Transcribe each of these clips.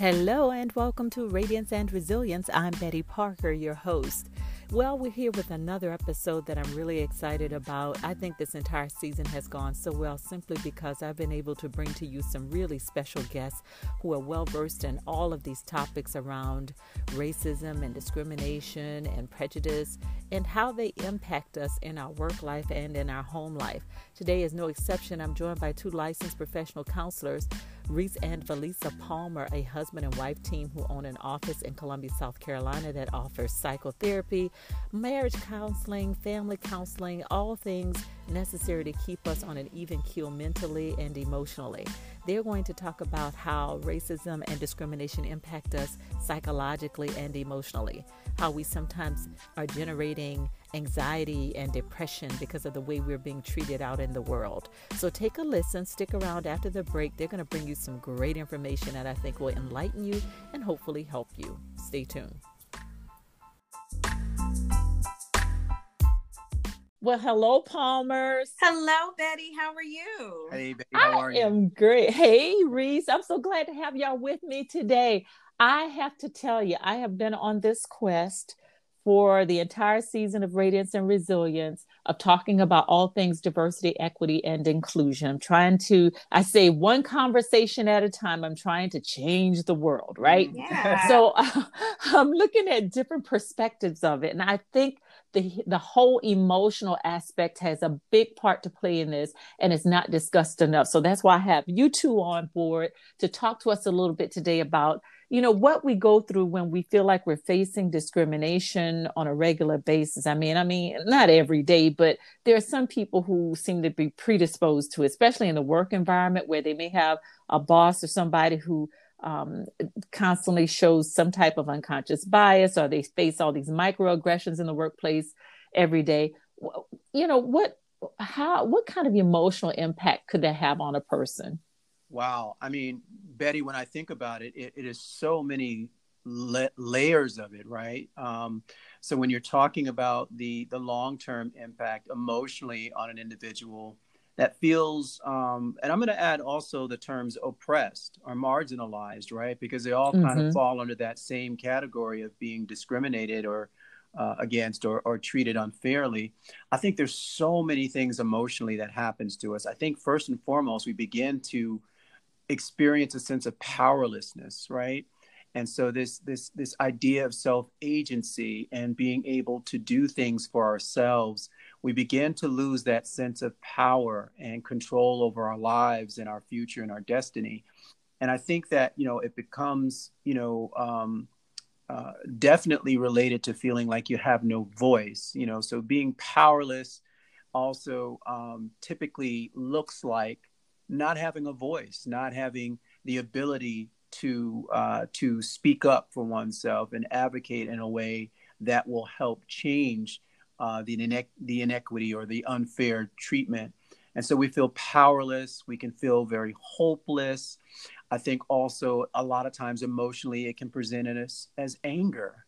Hello and welcome to Radiance and Resilience. I'm Betty Parker, your host. Well, we're here with another episode that I'm really excited about. I think this entire season has gone so well simply because I've been able to bring to you some really special guests who are well versed in all of these topics around racism and discrimination and prejudice and how they impact us in our work life and in our home life. Today is no exception. I'm joined by two licensed professional counselors Reese and Valisa Palmer, a husband and wife team who own an office in Columbia, South Carolina that offers psychotherapy, marriage counseling, family counseling, all things necessary to keep us on an even keel mentally and emotionally. They're going to talk about how racism and discrimination impact us psychologically and emotionally, how we sometimes are generating anxiety and depression because of the way we're being treated out in the world. So take a listen, stick around after the break. They're going to bring you some great information that I think will enlighten you and hopefully help you. Stay tuned. Well, hello, Palmers. Hello, Betty. How are you? Hey, Betty. How are you? I am great. Hey, Reese. I'm so glad to have y'all with me today. I have to tell you, I have been on this quest for the entire season of Radiance and Resilience of talking about all things diversity, equity, and inclusion. I'm trying to, I say one conversation at a time, I'm trying to change the world, right? Yeah. So uh, I'm looking at different perspectives of it. And I think the, the whole emotional aspect has a big part to play in this and it's not discussed enough. So that's why I have you two on board to talk to us a little bit today about you know what we go through when we feel like we're facing discrimination on a regular basis i mean i mean not every day but there are some people who seem to be predisposed to it, especially in the work environment where they may have a boss or somebody who um, constantly shows some type of unconscious bias or they face all these microaggressions in the workplace every day. You know what how what kind of emotional impact could that have on a person Wow. I mean, Betty, when I think about it, it, it is so many la- layers of it, right? Um, so when you're talking about the the long term impact emotionally on an individual, that feels, um, and I'm going to add also the terms oppressed or marginalized, right? Because they all mm-hmm. kind of fall under that same category of being discriminated or uh, against or, or treated unfairly i think there's so many things emotionally that happens to us i think first and foremost we begin to experience a sense of powerlessness, right? And so this this this idea of self agency and being able to do things for ourselves, we begin to lose that sense of power and control over our lives and our future and our destiny. And I think that you know it becomes you know um, uh, definitely related to feeling like you have no voice. You know, so being powerless also um, typically looks like not having a voice, not having the ability to uh, to speak up for oneself and advocate in a way that will help change uh, the the inequity or the unfair treatment. And so we feel powerless. We can feel very hopeless. I think also a lot of times emotionally it can present us as anger.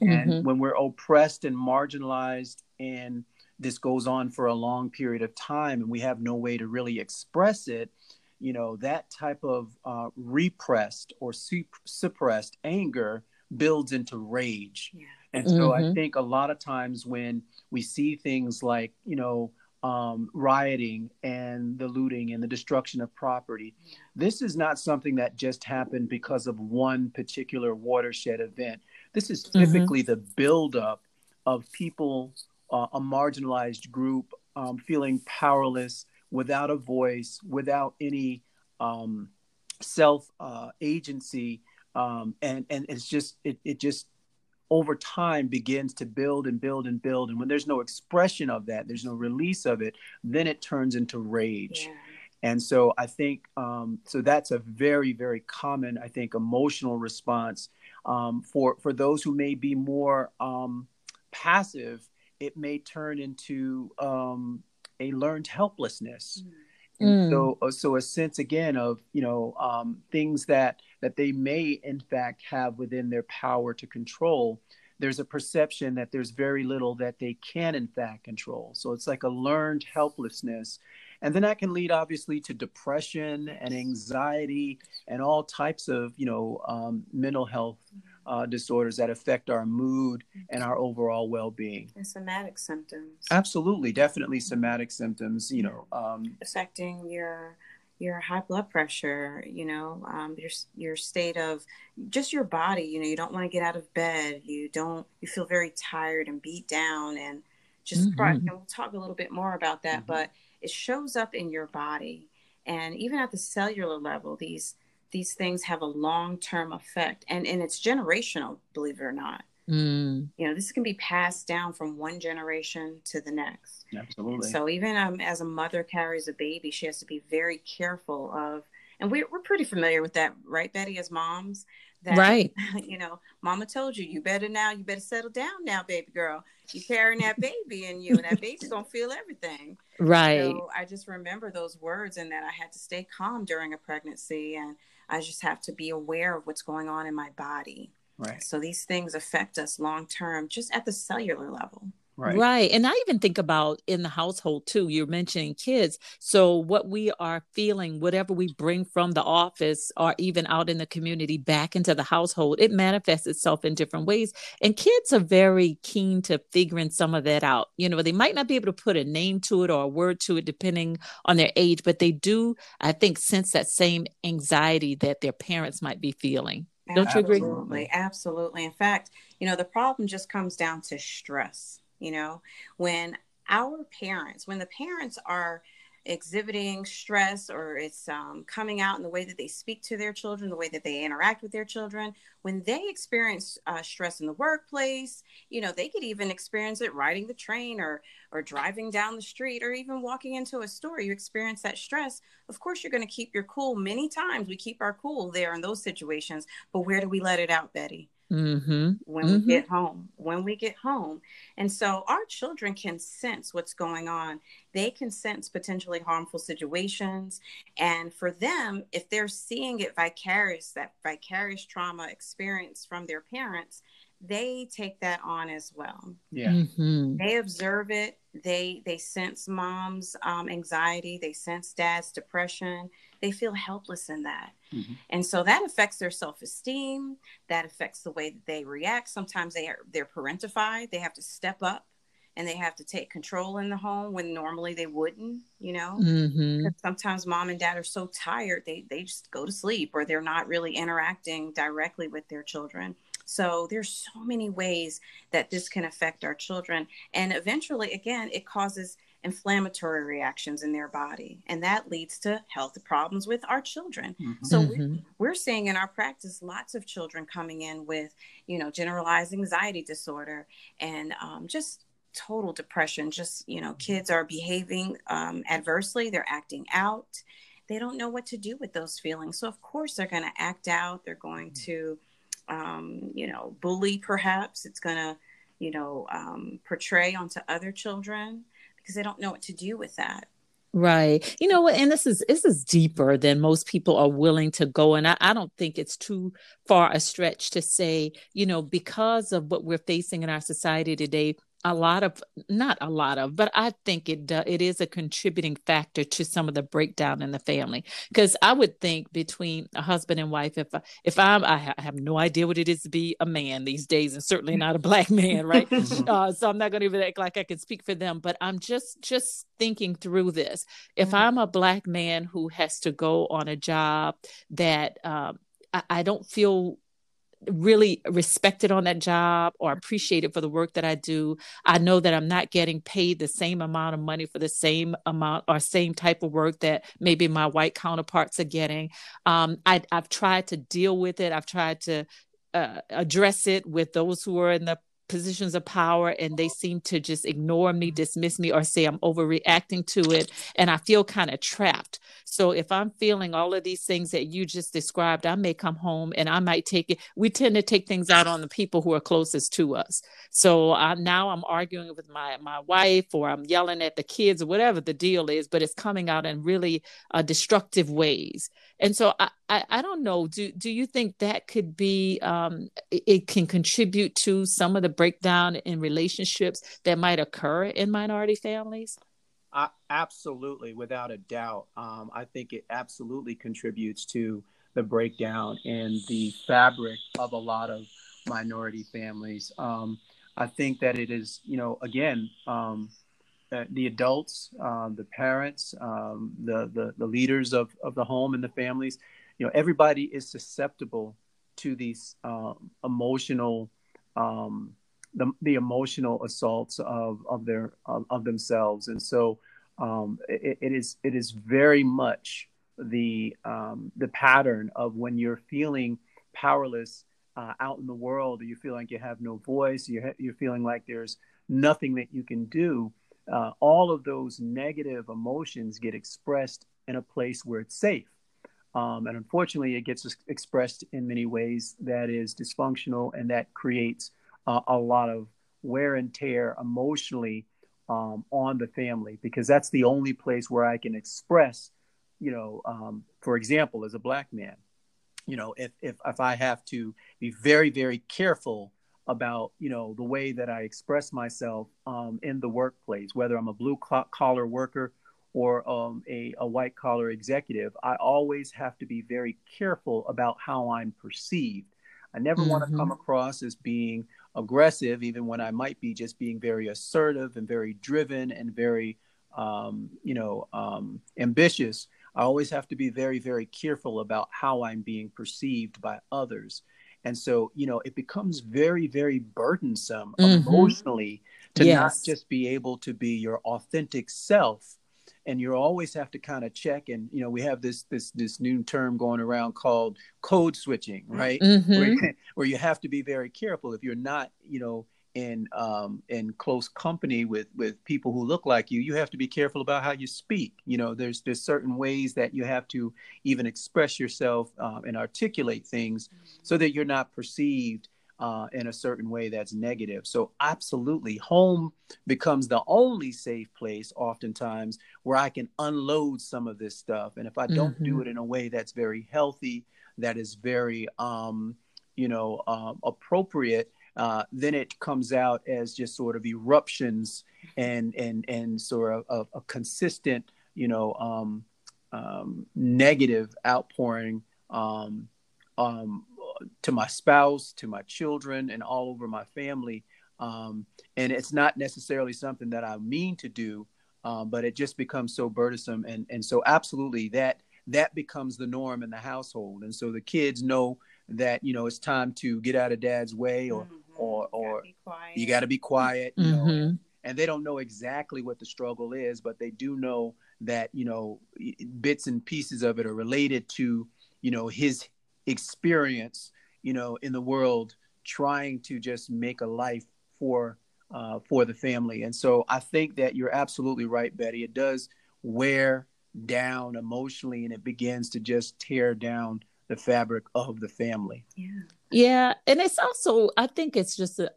Mm-hmm. And when we're oppressed and marginalized and this goes on for a long period of time and we have no way to really express it you know that type of uh, repressed or sup- suppressed anger builds into rage yeah. and so mm-hmm. i think a lot of times when we see things like you know um, rioting and the looting and the destruction of property. This is not something that just happened because of one particular watershed event. This is mm-hmm. typically mm-hmm. the buildup of people uh, a marginalized group um, feeling powerless, without a voice, without any um, self uh, agency, um, and and it's just it it just over time begins to build and build and build, and when there's no expression of that, there's no release of it, then it turns into rage. Yeah. And so I think um, so that's a very very common I think emotional response um, for for those who may be more um, passive it may turn into um, a learned helplessness. Mm. so, uh, so a sense again of you know um, things that that they may in fact have within their power to control. There's a perception that there's very little that they can in fact control. So it's like a learned helplessness, and then that can lead obviously to depression and anxiety and all types of you know um, mental health uh, disorders that affect our mood and our overall well-being and somatic symptoms absolutely definitely somatic symptoms you know um, affecting your your high blood pressure, you know, um, your your state of just your body. You know, you don't want to get out of bed. You don't. You feel very tired and beat down, and just. Mm-hmm. And we'll talk a little bit more about that, mm-hmm. but it shows up in your body, and even at the cellular level, these these things have a long term effect, and and it's generational, believe it or not. Mm. You know, this can be passed down from one generation to the next. Absolutely. So even um, as a mother carries a baby, she has to be very careful of, and we, we're pretty familiar with that, right, Betty, as moms? That, right. You know, mama told you, you better now, you better settle down now, baby girl. You carrying that baby in you, and that baby's gonna feel everything. Right. So I just remember those words, and that I had to stay calm during a pregnancy, and I just have to be aware of what's going on in my body. Right. So these things affect us long term, just at the cellular level. Right. right. And I even think about in the household too. You're mentioning kids. So, what we are feeling, whatever we bring from the office or even out in the community back into the household, it manifests itself in different ways. And kids are very keen to figuring some of that out. You know, they might not be able to put a name to it or a word to it depending on their age, but they do, I think, sense that same anxiety that their parents might be feeling. Don't you agree? Absolutely. Absolutely. In fact, you know, the problem just comes down to stress. You know, when our parents, when the parents are exhibiting stress or it's um, coming out in the way that they speak to their children, the way that they interact with their children. When they experience uh, stress in the workplace, you know, they could even experience it riding the train or or driving down the street or even walking into a store. You experience that stress. Of course, you're going to keep your cool. Many times we keep our cool there in those situations, but where do we let it out, Betty? Mm-hmm. when mm-hmm. we get home when we get home and so our children can sense what's going on they can sense potentially harmful situations and for them if they're seeing it vicarious that vicarious trauma experience from their parents they take that on as well. Yeah. Mm-hmm. They observe it. They they sense mom's um, anxiety. They sense dad's depression. They feel helpless in that, mm-hmm. and so that affects their self esteem. That affects the way that they react. Sometimes they are they're parentified. They have to step up and they have to take control in the home when normally they wouldn't. You know, mm-hmm. sometimes mom and dad are so tired they they just go to sleep or they're not really interacting directly with their children so there's so many ways that this can affect our children. And eventually, again, it causes inflammatory reactions in their body and that leads to health problems with our children mm-hmm. so mm-hmm. we're seeing in our practice lots of children coming in with you know generalized anxiety disorder and um, just total depression just you know kids are behaving um, adversely they're acting out they don't know what to do with those feelings so of course they're going to act out they're going mm. to um, you know, bully perhaps. It's going to, you know, um, portray onto other children because they don't know what to do with that. Right. You know what? And this is this is deeper than most people are willing to go. And I, I don't think it's too far a stretch to say, you know, because of what we're facing in our society today, a lot of not a lot of but i think it it is a contributing factor to some of the breakdown in the family because i would think between a husband and wife if if i'm i have no idea what it is to be a man these days and certainly not a black man right mm-hmm. uh, so i'm not going to even act like i can speak for them but i'm just just thinking through this if mm-hmm. i'm a black man who has to go on a job that um, I, I don't feel really respected on that job or appreciated for the work that I do. I know that I'm not getting paid the same amount of money for the same amount or same type of work that maybe my white counterparts are getting. Um, I, have tried to deal with it. I've tried to uh, address it with those who are in the positions of power and they seem to just ignore me, dismiss me, or say I'm overreacting to it. And I feel kind of trapped. So if I'm feeling all of these things that you just described, I may come home and I might take it. We tend to take things out on the people who are closest to us. So I, now I'm arguing with my, my wife or I'm yelling at the kids or whatever the deal is, but it's coming out in really uh, destructive ways. And so I, I, I, don't know. Do do you think that could be um, it, it, can contribute to some of the breakdown in relationships that might occur in minority families? I, absolutely, without a doubt. Um, I think it absolutely contributes to the breakdown in the fabric of a lot of minority families. Um, I think that it is, you know, again, um, uh, the adults, uh, the parents, um, the, the, the leaders of, of the home and the families, you know, everybody is susceptible to these uh, emotional, um, the, the emotional assaults of, of their of, of themselves, and so um, it, it is it is very much the um, the pattern of when you're feeling powerless uh, out in the world, or you feel like you have no voice, you're, you're feeling like there's nothing that you can do. Uh, all of those negative emotions get expressed in a place where it's safe. Um, and unfortunately, it gets expressed in many ways that is dysfunctional and that creates uh, a lot of wear and tear emotionally um, on the family because that's the only place where I can express, you know, um, for example, as a black man, you know, if, if, if I have to be very, very careful about, you know, the way that I express myself um, in the workplace, whether I'm a blue collar worker or um, a, a white collar executive, I always have to be very careful about how I'm perceived. I never mm-hmm. want to come across as being aggressive, even when I might be just being very assertive and very driven and very, um, you know, um, ambitious. I always have to be very, very careful about how I'm being perceived by others. And so, you know, it becomes very, very burdensome mm-hmm. emotionally to yes. not just be able to be your authentic self and you always have to kind of check and you know we have this this this new term going around called code switching right mm-hmm. where, where you have to be very careful if you're not you know in um in close company with with people who look like you you have to be careful about how you speak you know there's there's certain ways that you have to even express yourself um, and articulate things so that you're not perceived uh, in a certain way that's negative. So, absolutely, home becomes the only safe place oftentimes where I can unload some of this stuff. And if I don't mm-hmm. do it in a way that's very healthy, that is very, um, you know, um, appropriate, uh, then it comes out as just sort of eruptions and and and sort of a, a consistent, you know, um, um negative outpouring um, um, to my spouse, to my children, and all over my family. Um, and it's not necessarily something that I mean to do, um, but it just becomes so burdensome. And and so absolutely that that becomes the norm in the household. And so the kids know that you know it's time to get out of dad's way, or mm-hmm. Or or you got to be quiet. You mm-hmm. know, and they don't know exactly what the struggle is, but they do know that you know bits and pieces of it are related to you know his experience, you know, in the world trying to just make a life for uh, for the family. And so I think that you're absolutely right, Betty. It does wear down emotionally, and it begins to just tear down the fabric of the family. Yeah, yeah, and it's also I think it's just a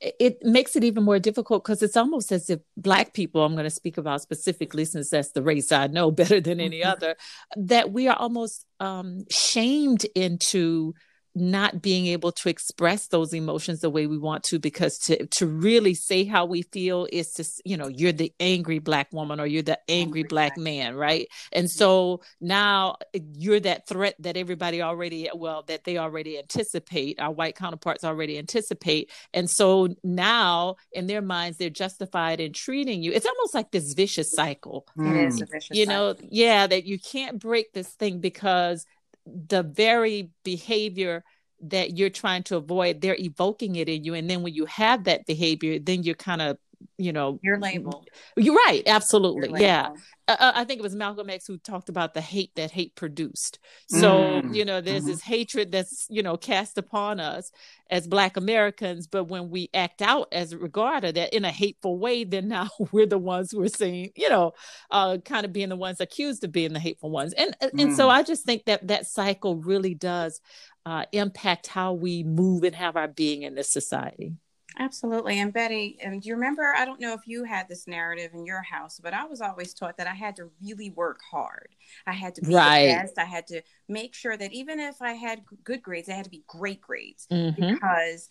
it makes it even more difficult because it's almost as if black people i'm going to speak about specifically since that's the race i know better than any mm-hmm. other that we are almost um, shamed into not being able to express those emotions the way we want to because to to really say how we feel is to you know you're the angry black woman or you're the angry, black man right? And so now eh, you're that threat that everybody already well that they already anticipate our white counterparts already anticipate. And so now in their minds they're justified in treating you. It's almost like this vicious cycle. It is a vicious you know yeah that you can't break this thing because the very behavior that you're trying to avoid they're evoking it in you. And then when you have that behavior then you're kind of you know you're labeled you're right absolutely yeah uh, i think it was malcolm x who talked about the hate that hate produced so mm. you know there's mm-hmm. this hatred that's you know cast upon us as black americans but when we act out as regard of that in a hateful way then now we're the ones who are saying you know uh kind of being the ones accused of being the hateful ones and mm. and so mm. i just think that that cycle really does uh, impact how we move and have our being in this society Absolutely. And Betty, and do you remember? I don't know if you had this narrative in your house, but I was always taught that I had to really work hard. I had to be right. the best. I had to make sure that even if I had good grades, they had to be great grades mm-hmm. because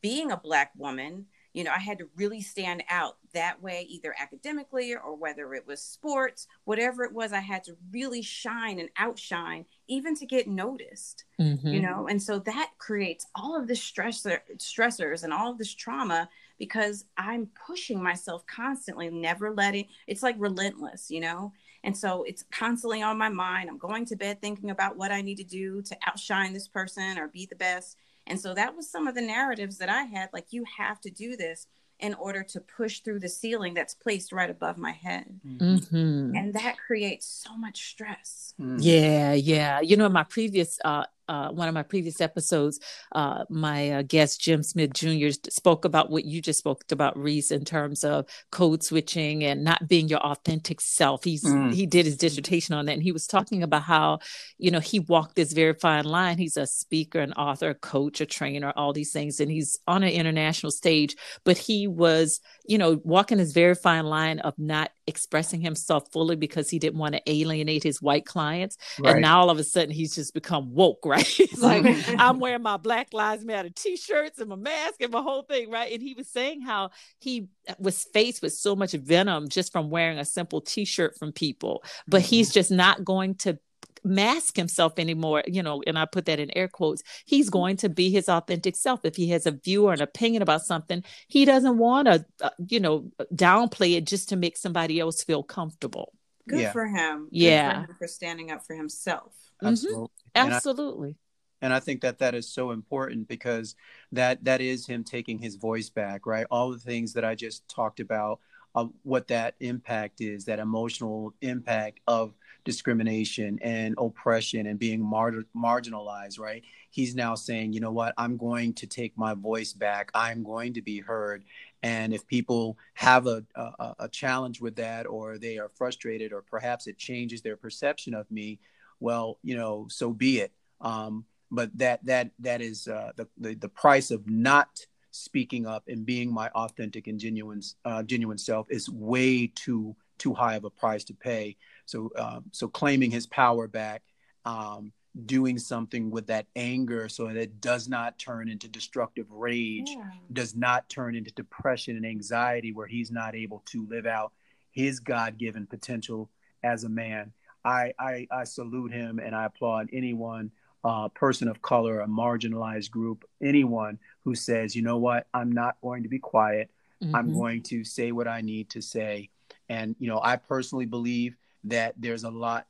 being a Black woman, you know, I had to really stand out that way, either academically or whether it was sports, whatever it was, I had to really shine and outshine, even to get noticed, mm-hmm. you know? And so that creates all of this stressor, stressors and all of this trauma because I'm pushing myself constantly, never letting it's like relentless, you know? And so it's constantly on my mind. I'm going to bed thinking about what I need to do to outshine this person or be the best. And so that was some of the narratives that I had like, you have to do this in order to push through the ceiling that's placed right above my head. Mm-hmm. And that creates so much stress. Mm. Yeah, yeah. You know, my previous uh, uh, one of my previous episodes, uh, my uh, guest Jim Smith Jr. spoke about what you just spoke about, Reese, in terms of code switching and not being your authentic self. He's mm. he did his dissertation on that, and he was talking about how, you know, he walked this very fine line. He's a speaker, an author, a coach, a trainer, all these things, and he's on an international stage. But he was, you know, walking this very fine line of not expressing himself fully because he didn't want to alienate his white clients. Right. And now all of a sudden he's just become woke, right? he's like, I'm wearing my Black Lives Matter t-shirts and my mask and my whole thing, right? And he was saying how he was faced with so much venom just from wearing a simple t-shirt from people, but mm-hmm. he's just not going to mask himself anymore, you know, and I put that in air quotes. He's going to be his authentic self. If he has a view or an opinion about something, he doesn't want to, uh, you know, downplay it just to make somebody else feel comfortable. Good yeah. for him. Good yeah. For, him for, standing up for himself. Absolutely. Mm-hmm. Absolutely. And I, and I think that that is so important because that that is him taking his voice back, right? All the things that I just talked about, uh, what that impact is, that emotional impact of discrimination and oppression and being mar- marginalized, right? He's now saying, you know what, I'm going to take my voice back. I'm going to be heard. And if people have a, a, a challenge with that, or they are frustrated, or perhaps it changes their perception of me, well, you know, so be it. Um, but that that that is uh, the, the the price of not speaking up and being my authentic and genuine uh, genuine self is way too too high of a price to pay. So, um, so claiming his power back, um, doing something with that anger so that it does not turn into destructive rage, yeah. does not turn into depression and anxiety where he's not able to live out his God given potential as a man. I, I, I, salute him and I applaud anyone, uh, person of color, a marginalized group, anyone who says, you know what, I'm not going to be quiet. Mm-hmm. I'm going to say what I need to say. And, you know, I personally believe that there's a lot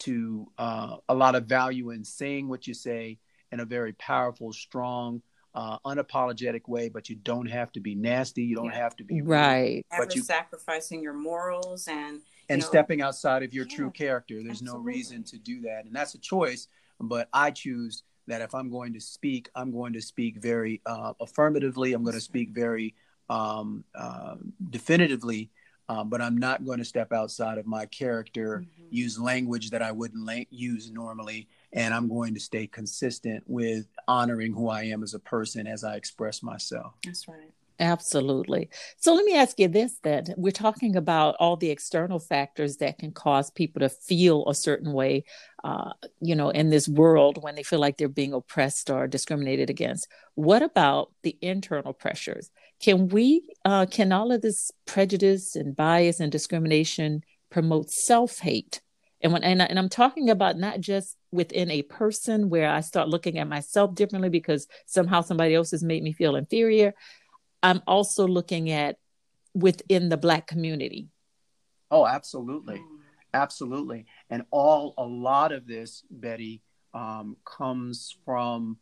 to uh, a lot of value in saying what you say in a very powerful, strong, uh, unapologetic way. But you don't have to be nasty. You don't yeah. have to be right. Rude, but you sacrificing your morals and and know, stepping outside of your yeah, true character. There's absolutely. no reason to do that, and that's a choice. But I choose that if I'm going to speak, I'm going to speak very uh, affirmatively. I'm going to speak very um, uh, definitively um, but I'm not going to step outside of my character, mm-hmm. use language that I wouldn't la- use normally, and I'm going to stay consistent with honoring who I am as a person as I express myself. That's right. Absolutely. So let me ask you this then. We're talking about all the external factors that can cause people to feel a certain way, uh, you know, in this world when they feel like they're being oppressed or discriminated against. What about the internal pressures? Can we, uh, can all of this prejudice and bias and discrimination promote self hate? And when and, I, and I'm talking about not just within a person where I start looking at myself differently because somehow somebody else has made me feel inferior. I'm also looking at within the black community. Oh, absolutely. Absolutely. And all a lot of this, Betty, um, comes from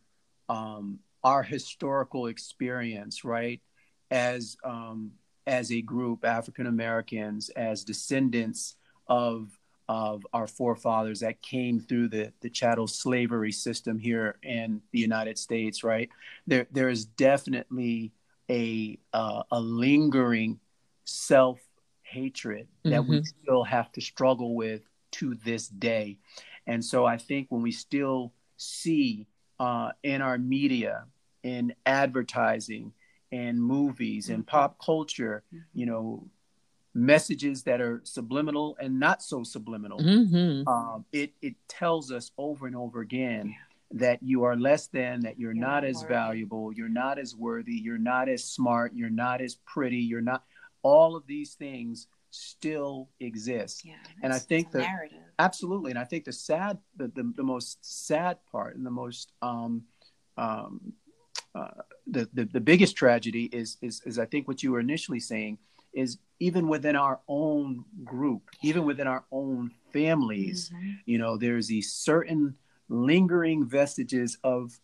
um, our historical experience, right? As um, as a group, African Americans, as descendants of of our forefathers that came through the the chattel slavery system here in the United States, right? There there is definitely a uh, a lingering self hatred that mm-hmm. we still have to struggle with to this day, and so I think when we still see uh, in our media, in advertising, and movies and mm-hmm. pop culture, mm-hmm. you know, messages that are subliminal and not so subliminal. Mm-hmm. Um, it it tells us over and over again that you are less than, that you're, not as valuable, you're not as worthy, you're not as smart, you're not as pretty, you're not all of these things still exist. Yeah, And I think narrative. Absolutely, and I think the sad, the the, the most sad part, and the most um, um, uh, the, the the biggest tragedy is, is is I think what you were initially saying is even within our own group, even within our own families, Mhm. you know, there's these certain lingering vestiges of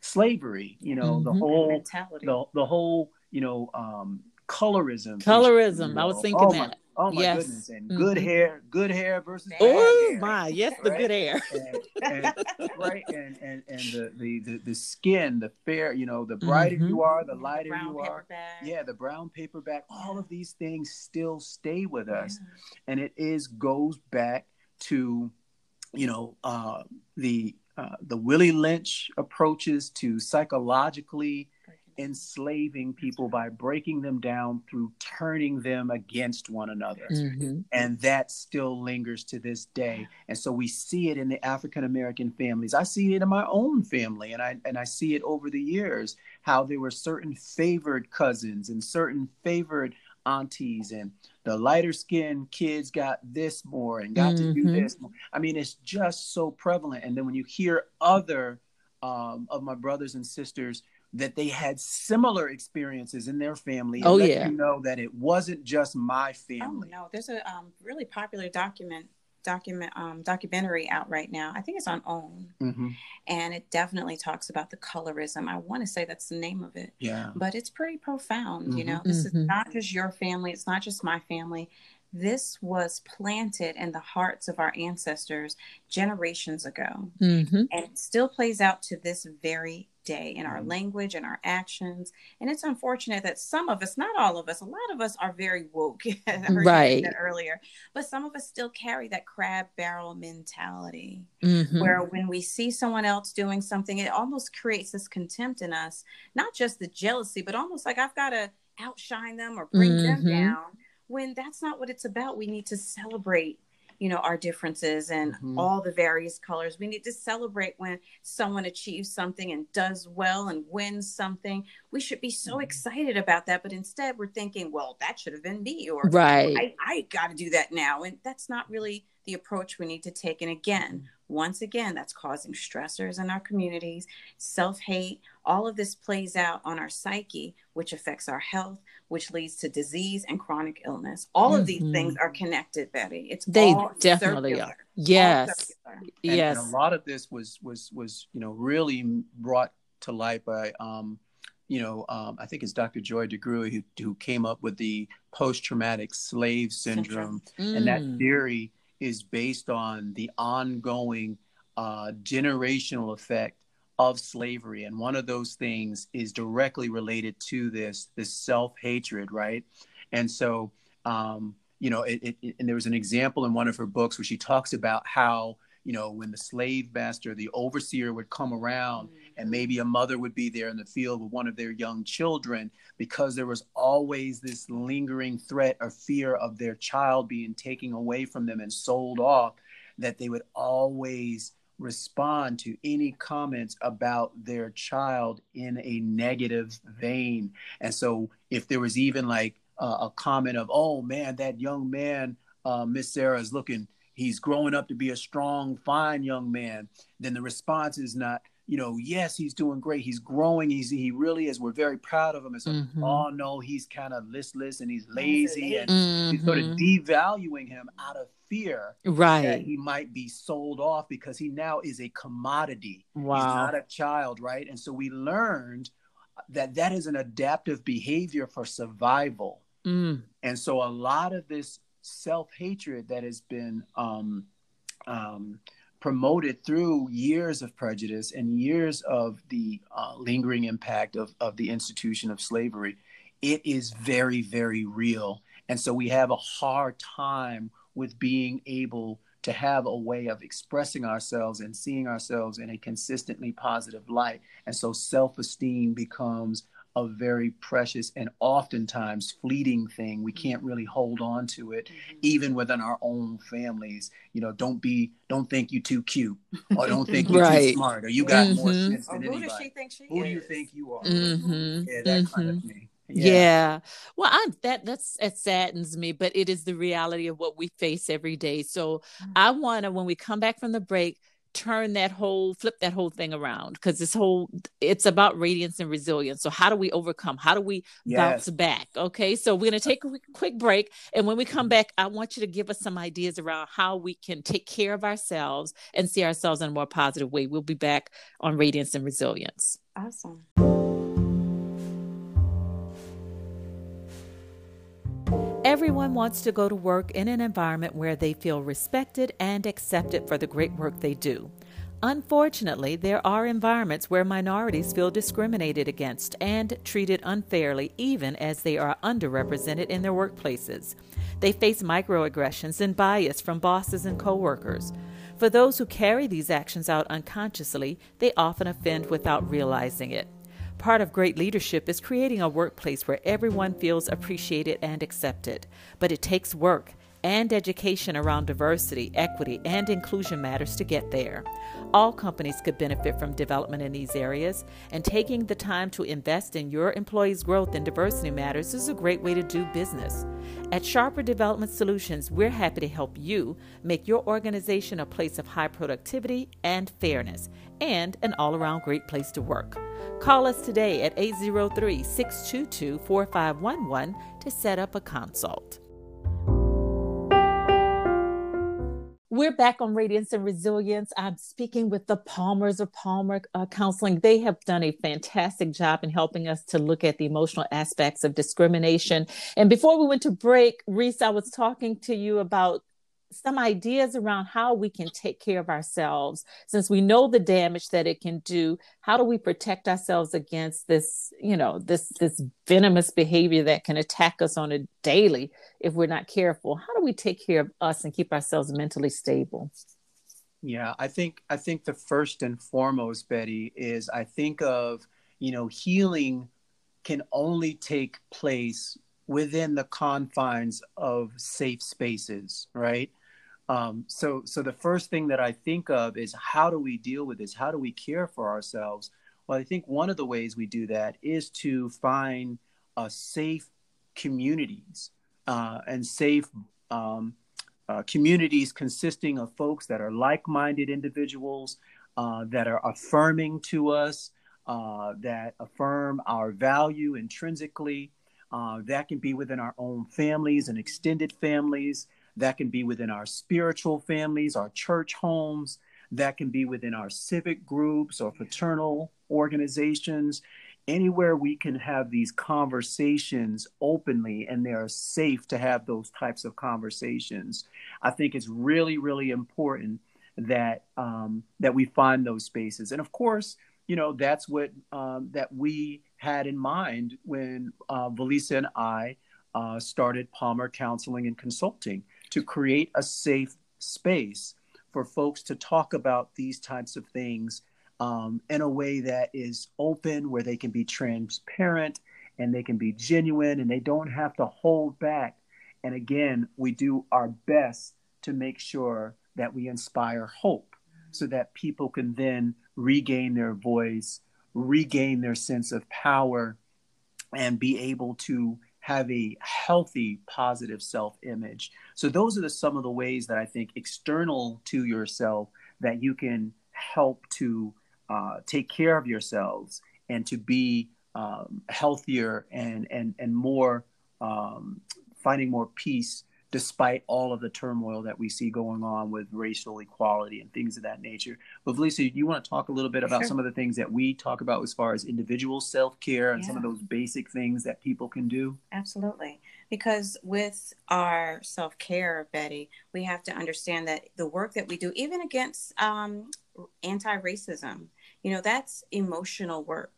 slavery. You know, the Mhm. whole the the whole you know um, colorism. Colorism, you I was thinking oh that. My, oh my Yes. goodness! And good Mhm. hair, good hair versus bad Oh hair. my, yes, the Right? good air. and, and, right and and and the, the the the skin the fair you know the brighter Mhm. you are the The lighter brown you are paper bag. yeah the brown paper bag all of these things still stay with us Yeah. and it is goes back to you know uh the uh, the Willie Lynch approaches to psychologically enslaving people by breaking them down through turning them against one another Mhm. and that still lingers to this day and so we see it in the african american families i see it in my own family and i and i see it over the years how there were certain favored cousins and certain favored aunties and the lighter skinned kids got this more and got to do Mhm. this more. i mean it's just so prevalent and then when you hear other um, of my brothers and sisters that they had similar experiences in their family it Oh, lets yeah. you know that it wasn't just my family. Oh family no, there's a um, really popular document document um, documentary out right now. I think it's on OWN, Mhm. and it definitely talks about the colorism. I want to say that's the name of it, Yeah. but it's pretty profound. You Mhm. know, this Mhm. is not just your family. It's not just my family. This was planted in the hearts of our ancestors generations ago. Mhm. and it still plays out to this very day in our Mhm. language and our actions and it's unfortunate that some of us not all of us a lot of us are very woke I heard you say Right. that earlier but some of us still carry that crab barrel mentality Mhm. where when we see someone else doing something it almost creates this contempt in us not just the jealousy but almost like i've got to outshine them or bring them Mhm. down when that's not what it's about we need to celebrate you know our differences and Mhm. all the various colors we need to celebrate when someone achieves something and does well and wins something we should be so Mhm. excited about that but instead we're thinking well that should have been me or Right. I, I got to do that now. And that's not really the approach we need to take. And again, once again, that's causing stressors in our communities, self hate. All of this plays out on our psyche, which affects our health, which leads to disease and chronic illness. All of these things are connected, Betty. It's They all definitely circular. are. Yes. And, Yes. and a lot of this was was was you know really brought to light by um you know um, I think it's Dr. Joy DeGruy who, who came up with the post traumatic slave syndrome, and that Mm. theory is based on the ongoing uh, generational effect of slavery. And one of those things is directly related to this this self-hatred right? And so um, you know it, it, and there was an example in one of her books where she talks about how you know when the slave master the overseer would come around and maybe a mother would be there in the field with one of their young children because there was always this lingering threat or fear of their child being taken away from them and sold off that they would always respond to any comments about their child in a negative vein. And so if there was even like uh, a comment of oh man that young man uh, miss sarah is looking he's growing up to be a strong fine young man then the response is not you know, yes, he's doing great. He's growing. He's he really is. We're very proud of him. And so, Mhm. oh no, he's kind of listless and he's lazy, and Mhm. he's sort of devaluing him out of fear that Right. he might be sold off because he now is a commodity. Wow. He's not a child, right? And so we learned that that is an adaptive behavior for survival. Mm. And so a lot of this self hatred that has been um, um, promoted through years of prejudice and years of the uh, lingering impact of, of the institution of slavery, it is very, very real. And so we have a hard time with being able to have a way of expressing ourselves and seeing ourselves in a consistently positive light. And so self esteem becomes a very precious and oftentimes fleeting thing. We can't really hold on to it, even within our own families. You know, don't be, don't think you're too cute, or don't think you're Right. too smart, or you got more Mhm. sense Or than who does she think she Who is? do you think you are? Mhm. Yeah, that kind Mhm. of thing. Yeah. yeah. Well, I'm that that's it saddens me, but it is the reality of what we face every day. So mm-hmm. I want to when we come back from the break turn that whole flip that whole thing around because this whole it's about radiance and resilience. So how do we overcome? How do we yes. bounce back? Okay so we're going to uh, take a quick break and when we come mm-hmm. back i want you to give us some ideas around how we can take care of ourselves and see ourselves in a more positive way. We'll be back on radiance and resilience. Awesome Everyone wants to go to work in an environment where they feel respected and accepted for the great work they do. Unfortunately, there are environments where minorities feel discriminated against and treated unfairly, even as they are underrepresented in their workplaces. They face microaggressions and bias from bosses and coworkers. For those who carry these actions out unconsciously, they often offend without realizing it. Part of great leadership is creating a workplace where everyone feels appreciated and accepted. But it takes work and education around diversity, equity, and inclusion matters to get there. All companies could benefit from development in these areas, and taking the time to invest in your employees' growth in diversity matters is a great way to do business. At Sharper Development Solutions, we're happy to help you make your organization a place of high productivity and fairness, and an all around great place to work. Call us today at 803 622 4511 to set up a consult. We're back on Radiance and Resilience. I'm speaking with the Palmers of Palmer uh, Counseling. They have done a fantastic job in helping us to look at the emotional aspects of discrimination. And before we went to break, Reese, I was talking to you about some ideas around how we can take care of ourselves. Since we know the damage that it can do how do we protect ourselves against this you know this this venomous behavior that can attack us on a daily if we're not careful? How do we take care of us and keep ourselves mentally stable? Yeah i think i think the first and foremost betty is i think of you know healing can only take place within the confines of safe spaces, right? Um, so, so the first thing that I think of is how do we deal with this? How do we care for ourselves? Well, I think one of the ways we do that is to find uh, safe communities uh, and safe um, uh, communities consisting of folks that are like-minded individuals uh, that are affirming to us, uh, that affirm our value intrinsically, that can be within our own families and extended families. That can be within our spiritual families, our church homes. That can be within our civic groups or fraternal organizations. Anywhere we can have these conversations openly and they are safe to have those types of conversations. I think it's really, really important that um, that we find those spaces. And of course, you know that's what um, that we had in mind when uh, Valisa and I uh, started Palmer Counseling and Consulting to create a safe space for folks to talk about these types of things um, in a way that is open, where they can be transparent and they can be genuine and they don't have to hold back. And again, we do our best to make sure that we inspire hope so that people can then regain their voice regain their sense of power and be able to have a healthy positive self-image. So those are the, some of the ways that i think external to yourself that you can help to uh, take care of yourselves and to be um, healthier and and and more um, finding more peace despite all of the turmoil that we see going on with racial equality and things of that nature. But Valisa, do you want to talk a little bit about sure. some of the things that we talk about as far as individual self care and yeah. some of those basic things that people can do? Absolutely. Because with our self care, Betty, we have to understand that the work that we do, even against um, anti racism, you know, that's emotional work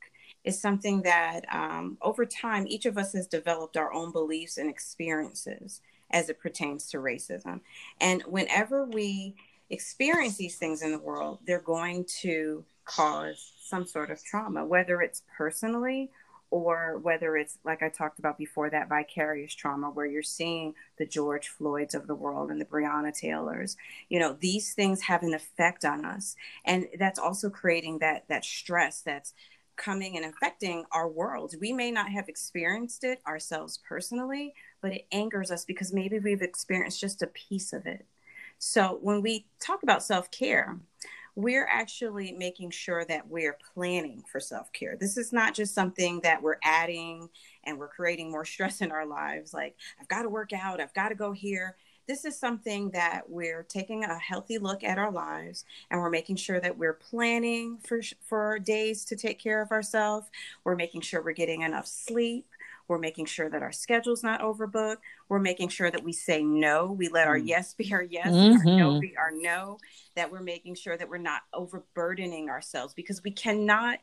is something that um, over time each of us has developed our own beliefs and experiences as it pertains to racism. And whenever we experience these things in the world, they're going to cause some sort of trauma, whether it's personally or whether it's like I talked about before that vicarious trauma where you're seeing the George Floyds of the world and the Breonna Taylors. You know, these things have an effect on us. And that's also creating that that stress that's coming and affecting our world. We may not have experienced it ourselves personally, but it angers us because maybe we've experienced just a piece of it. So when we talk about self care, we're actually making sure that we're planning for self care. This is not just something that we're adding and we're creating more stress in our lives. Like, I've got to work out, I've got to go here. This is something that we're taking a healthy look at our lives and we're making sure that we're planning for, for days to take care of ourselves. We're making sure we're getting enough sleep. We're making sure that our schedule's not overbooked. We're making sure that we say no. We let our mm. yes be our yes, mm-hmm. our no mm-hmm. be our no. That we're making sure that we're not overburdening ourselves because we cannot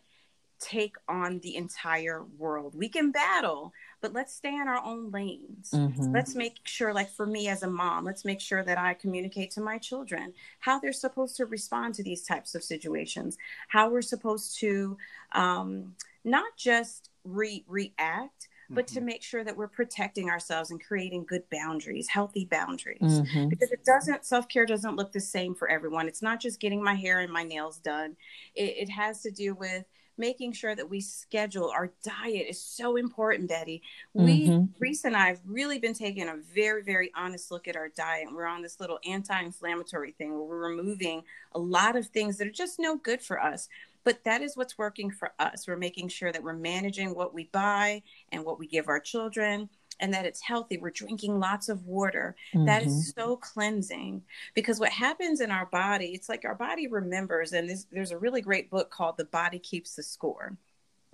take on the entire world. We can battle, but let's stay in our own lanes. Mm-hmm. Let's make sure, like for me as a mom, let's make sure that I communicate to my children how they're supposed to respond to these types of situations, how we're supposed to um, not just re- react, but mm-hmm. to make sure that we're protecting ourselves and creating good boundaries, healthy boundaries. Mm-hmm. Because it doesn't, self care doesn't look the same for everyone. It's not just getting my hair and my nails done, it, it has to do with making sure that we schedule our diet is so important betty we mm-hmm. reese and i have really been taking a very very honest look at our diet we're on this little anti-inflammatory thing where we're removing a lot of things that are just no good for us but that is what's working for us. We're making sure that we're managing what we buy and what we give our children and that it's healthy. We're drinking lots of water. Mm-hmm. That is mm-hmm. so cleansing because what happens in our body, it's like our body remembers. And this, there's a really great book called The Body Keeps the Score.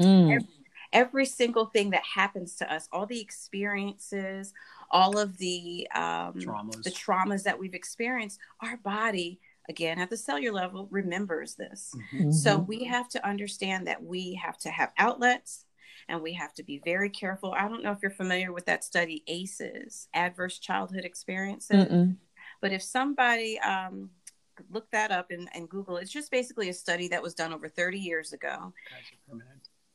Mm. Every, every, single thing that happens to us, all the experiences, all of the um, traumas. the traumas that we've experienced, our body again at the cellular level remembers this. Mm-hmm. So mm-hmm. we have to understand that we have to have outlets and we have to be very careful. I don't know if you're familiar with that study, ACEs, Adverse Childhood Experiences. Mm-mm. But if somebody um, look that up and, and Google, it's just basically a study that was done over 30 years ago.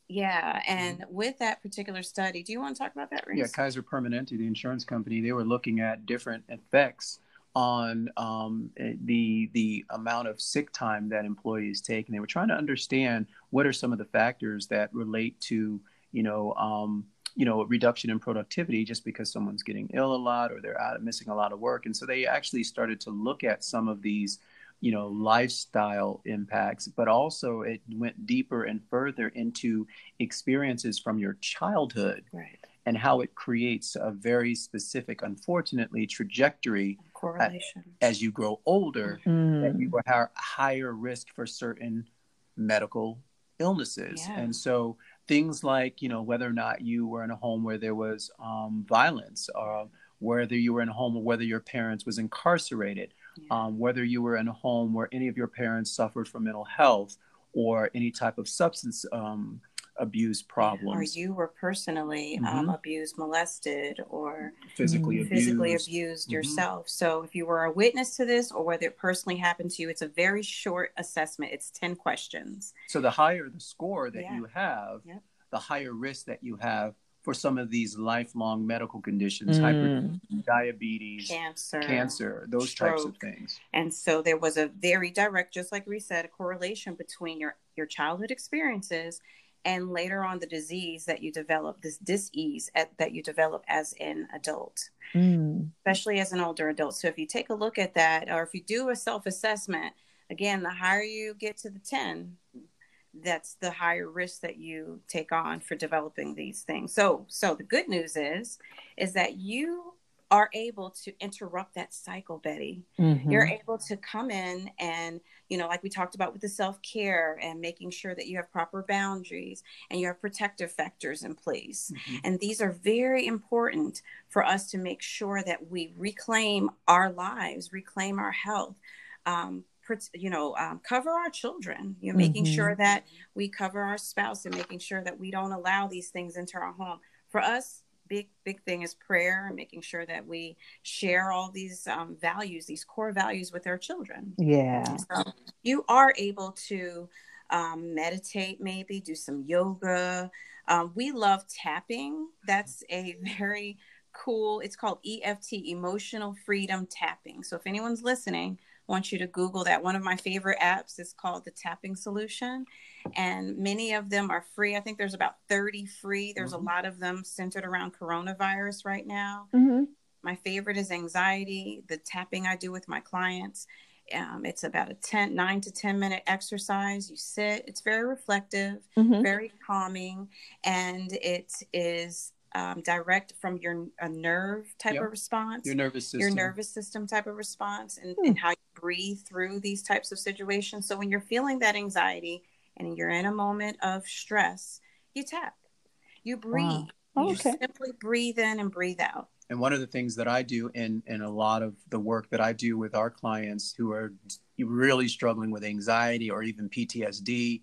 Yeah, and mm-hmm. with that particular study, do you want to talk about that? Reese? Yeah, Kaiser Permanente, the insurance company, they were looking at different effects on um, the the amount of sick time that employees take, and they were trying to understand what are some of the factors that relate to you know um, you know reduction in productivity just because someone's getting ill a lot or they're out missing a lot of work, and so they actually started to look at some of these you know lifestyle impacts but also it went deeper and further into experiences from your childhood right and how it creates a very specific, unfortunately, trajectory correlation as you grow older, mm. that you are higher risk for certain medical illnesses. Yeah. And so things like, you know, whether or not you were in a home where there was um, violence, or whether you were in a home or whether your parents was incarcerated, yeah. um, whether you were in a home where any of your parents suffered from mental health or any type of substance um, abuse problems. Or you were personally um, mm-hmm. um, abused, molested, or physically abused, physically abused mm-hmm. yourself. So if you were a witness to this or whether it personally happened to you, it's a very short assessment. It's 10 questions. So the higher the score that yeah. you have, yep. the higher risk that you have for some of these lifelong medical conditions, mm. diabetes, cancer, cancer, those stroke. types of things. And so there was a very direct, just like we said, a correlation between your your childhood experiences and later on the disease that you develop this disease at, that you develop as an adult mm. especially as an older adult so if you take a look at that or if you do a self-assessment again the higher you get to the 10 that's the higher risk that you take on for developing these things so so the good news is is that you are able to interrupt that cycle, Betty. Mm-hmm. You're able to come in and, you know, like we talked about with the self care and making sure that you have proper boundaries and you have protective factors in place. Mm-hmm. And these are very important for us to make sure that we reclaim our lives, reclaim our health. Um, you know, um, cover our children, you know, making mm-hmm. sure that we cover our spouse and making sure that we don't allow these things into our home. For us, big big thing is prayer and making sure that we share all these um, values these core values with our children yeah so you are able to um, meditate maybe do some yoga um, we love tapping that's a very cool. It's called EFT, Emotional Freedom Tapping. So if anyone's listening, want you to Google that. One of my favorite apps is called the Tapping Solution, and many of them are free. I think there's about 30 free. There's mm-hmm. a lot of them centered around coronavirus right now. Mm-hmm. My favorite is anxiety, the tapping I do with my clients. Um, it's about a 10, 9 to 10 minute exercise. You sit, it's very reflective, mm-hmm. very calming, and it is um, direct from your a nerve type yep. of response, your nervous system, your nervous system type of response, and, hmm. and how you breathe through these types of situations. So when you're feeling that anxiety and you're in a moment of stress, you tap, you breathe, wow. oh, okay. you simply breathe in and breathe out. And one of the things that I do in in a lot of the work that I do with our clients who are really struggling with anxiety or even PTSD,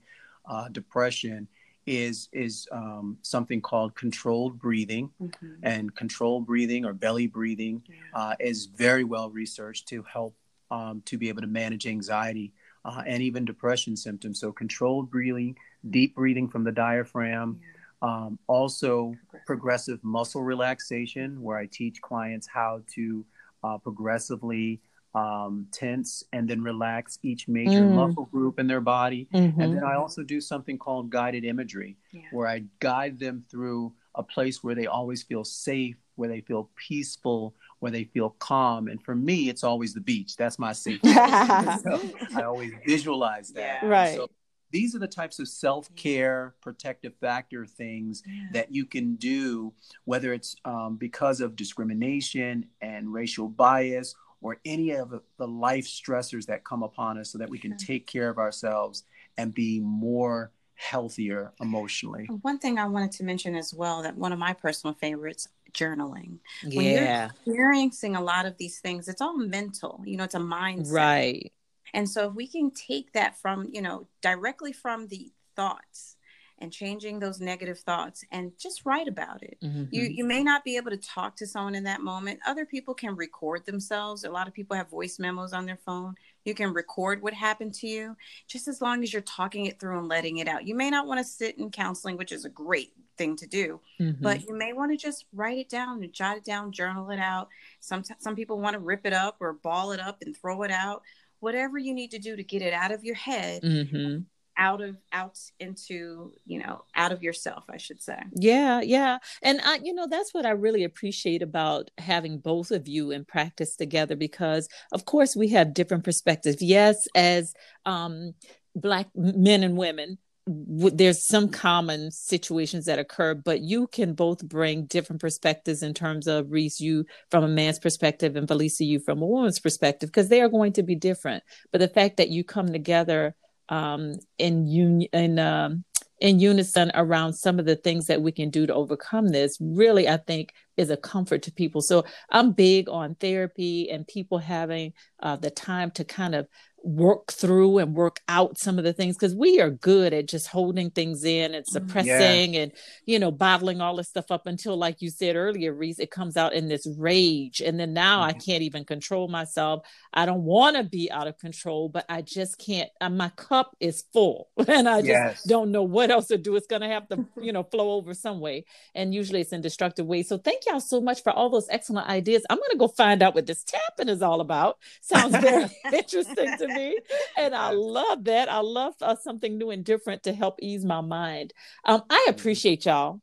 uh, depression, is is um, something called controlled breathing, mm-hmm. and controlled breathing or belly breathing yeah. uh, is very well researched to help um, to be able to manage anxiety uh, and even depression symptoms. So controlled breathing, deep breathing from the diaphragm. Yeah. Um, also, progressive. progressive. muscle relaxation, where I teach clients how to uh, progressively um, tense and then relax each major mm. muscle group in their body. Mm-hmm. And then I also do something called guided imagery, yeah. where I guide them through a place where they always feel safe, where they feel peaceful, where they feel calm. And for me, it's always the beach. That's my safe so I always visualize that. Yeah. Right. So these are the types of self-care protective factor things yeah. that you can do whether it's um, because of discrimination and racial bias or any of the life stressors that come upon us so that we can take care of ourselves and be more healthier emotionally. One thing I wanted to mention as well that one of my personal favorites journaling. Yeah. When you're experiencing a lot of these things, it's all mental. You know, it's a mindset. Right. And so if we can take that from, you know, directly from the thoughts and changing those negative thoughts and just write about it. Mm-hmm. You you may not be able to talk to someone in that moment. Other people can record themselves. A lot of people have voice memos on their phone. You can record what happened to you just as long as you're talking it through and letting it out. You may not want to sit in counseling, which is a great thing to do, mm-hmm. but you may want to just write it down and jot it down, journal it out. Some some people want to rip it up or ball it up and throw it out. Whatever you need to do to get it out of your head. Mm-hmm out of out into you know out of yourself i should say. Yeah yeah. And i you know that's what i really appreciate about having both of you in practice together because of course we have different perspectives. Yes as um black men and women there's some common situations that occur, but you can both bring different perspectives in terms of Reese, you from a man's perspective, and Felicia, you from a woman's perspective, because they are going to be different. But the fact that you come together um, in union in um, in unison around some of the things that we can do to overcome this. Really i think is a comfort to people so i'm big on therapy and people having uh, the time to kind of work through and work out some of the things because we are good at just holding things in and mm-hmm. suppressing yeah. and you know bottling all this stuff up until like you said earlier Reese it comes out in this rage and then now mm-hmm. I can't even control myself I don't want to be out of control but I just can't uh, my cup is full and I just yes. don't know what else to do it's going to have to you know flow over some way and usually it's in destructive ways so thank y'all so much for all those excellent ideas I'm going to go find out what this tapping is all about sounds very interesting to me. And I love that. I love uh, something new and different to help ease my mind. Um, I mm-hmm. appreciate y'all.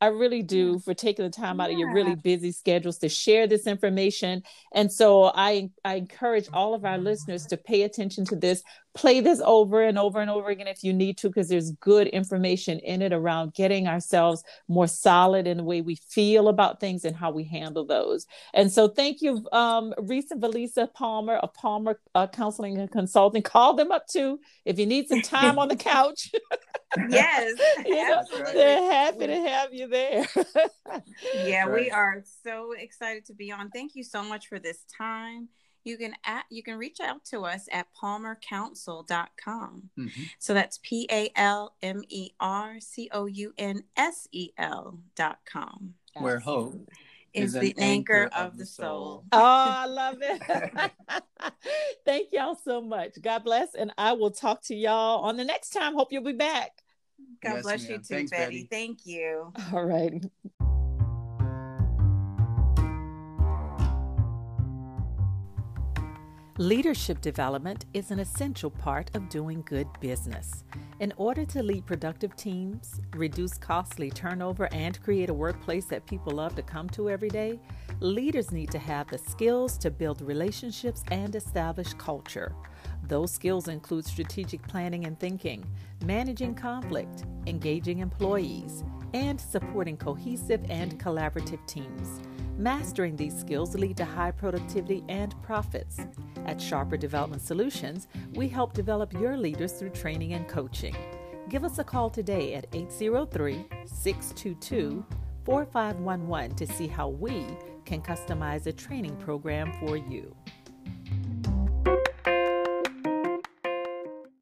I really do for taking the time out of your really busy schedules to share this information. And so I, I encourage all of our listeners to pay attention to this, play this over and over and over again if you need to, because there's good information in it around getting ourselves more solid in the way we feel about things and how we handle those. And so thank you, um, Reese and Valisa Palmer of Palmer uh, Counseling and Consulting. Call them up too if you need some time on the couch. yes, you know, they're happy to have you there. yeah, right. we are so excited to be on. Thank you so much for this time. You can at, you can reach out to us at palmercounsel.com. Mm-hmm. So that's P A L M E R C O U N S E L dot com. Where hope is, the anchor, anchor of the soul. Oh, I love it. Thank y'all so much. God bless. And I will talk to y'all on the next time. Hope you'll be back. God yes, bless ma'am. you too, Thanks, Betty. Betty. Thank you. All right. Leadership development is an essential part of doing good business. In order to lead productive teams, reduce costly turnover, and create a workplace that people love to come to every day, leaders need to have the skills to build relationships and establish culture. Those skills include strategic planning and thinking, managing conflict, engaging employees, and supporting cohesive and collaborative teams. Mastering these skills lead to high productivity and profits. At Sharper Development Solutions, we help develop your leaders through training and coaching. Give us a call today at 803 622 4511 to see how we can customize a training program for you.